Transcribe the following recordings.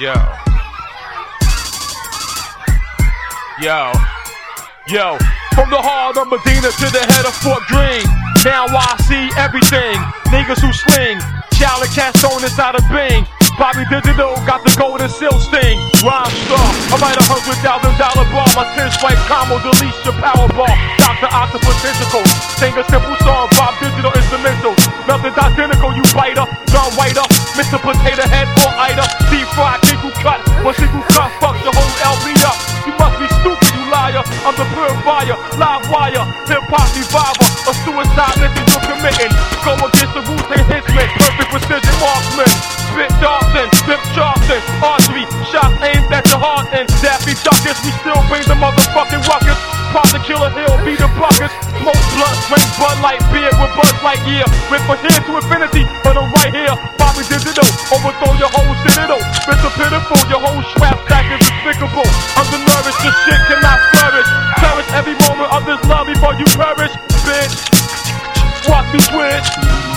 Yo. Yo. Yo. From the heart of Medina to the head of Fort Greene. Now I see everything. Niggas who sling. Charlie and cast on inside of Bing. Bobby Digital got the golden seal sting. Rhyme star, I write a hundred thousand dollar bar. My ten swipe combo delete your power bar. Doctor Octopus physical. sing a simple song. Bob Digital instrumental. nothing's identical. You biter, John up. Mr. Potato Head single cut, fuck the whole LB up. You must be stupid, you liar. I'm the purifier, live wire, hip hop reviver, a suicide mission you're committing. Go against the rules and hitmen, perfect precision marksman. Spit Dawson, Pip Charleston, archery, shots aimed at your heart and Daffy Duckers. We still bring the motherfucking ruckus. Pop the killer hill, be the buckets. Smoke blunt, drink Bud Light beer with Buzz Lightyear. Rip from here to infinity, but I'm right here. Bobby Digital, overthrow your whole citadel. Mr. Pitiful, your whole strap stack is despicable. Undernourished, this shit cannot flourish. Cherish every moment of this love before you perish, bitch. Watch me switch.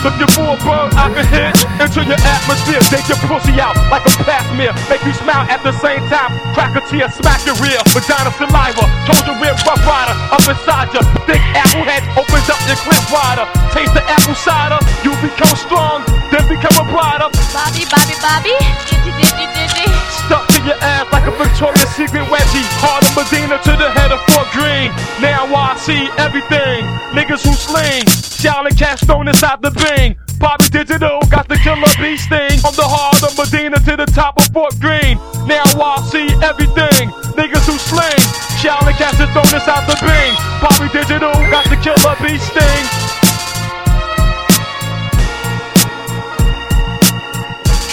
Looking for a bird I can hit into your atmosphere. Take your pussy out like a pap-smear. Make you smile at the same time. Crack a tear, smack your rear. Vagina saliva. Trojan rib rough rider. Up inside you. Head opens up your clip wider. Taste the apple cider. You become strong, then become a brighter. Bobby, Bobby, Bobby. Stuck to your ass like a Victoria's Secret wedgie. Heart of Medina to the head of Fort Greene. Now I see everything. Niggas who sling. Shouting cast stone inside the bing. Bobby Digital got the killer bee sting. From the heart of Medina to the top of Fort Greene. Now I see everything. Niggas who sling. Shouting cast stone inside the bing. Bobby Digital got the killer bee sting.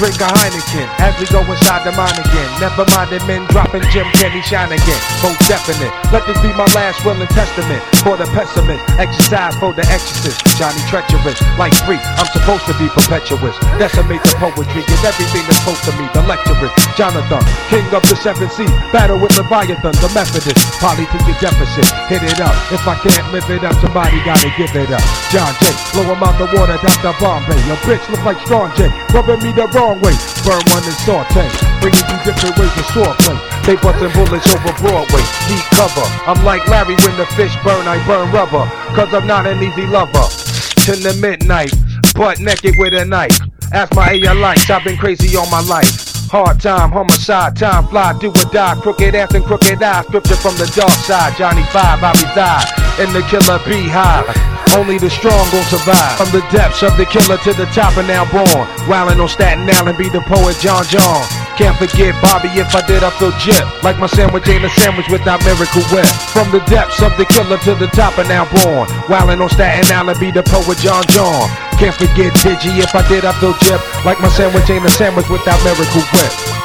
Drink a Heineken as we go inside the mine again. Never mind the men dropping Jim Kenny shine again. Most definite. Let this be my last will and testament for the pessimist. Exercise for the exorcist. Johnny treacherous, like free. I'm supposed to be perpetuous. Decimate the poetry, get everything that's supposed to me. The lecturist, Jonathan, king of the seven seas. Battle with Leviathan, the Methodist. Poly to deficit. Hit it up. If I can't live it up, somebody gotta give it up. John J. Blow him out the water, Dr. Bombay. Your bitch look like Strong J. Rubbing me the wrong way. Burn one and saute. Bringing you different ways of swordplay. They busting bullets over Broadway. Deep cover. I'm like Larry when the fish burn, I burn rubber. Cause I'm not an easy lover. Till the midnight. Butt naked with a knife. Ask my A lights, I've been crazy all my life. Hard time, homicide, time fly, do or die. Crooked ass and crooked eye, scripture from the dark side. Johnny Five, I reside in the killer beehive. Only the strong gon' survive. From the depths of the killer to the top and now born. Wildin' on Staten Island, be the poet John John. Can't forget Bobby if I did, I feel jip. Like my sandwich ain't a sandwich without miracle whip. From the depths of the killer to the top and now born. Wildin' on Staten Island, be the poet John John. Can't forget Digi if I did, I feel jip. Like my sandwich ain't a sandwich without miracle whip.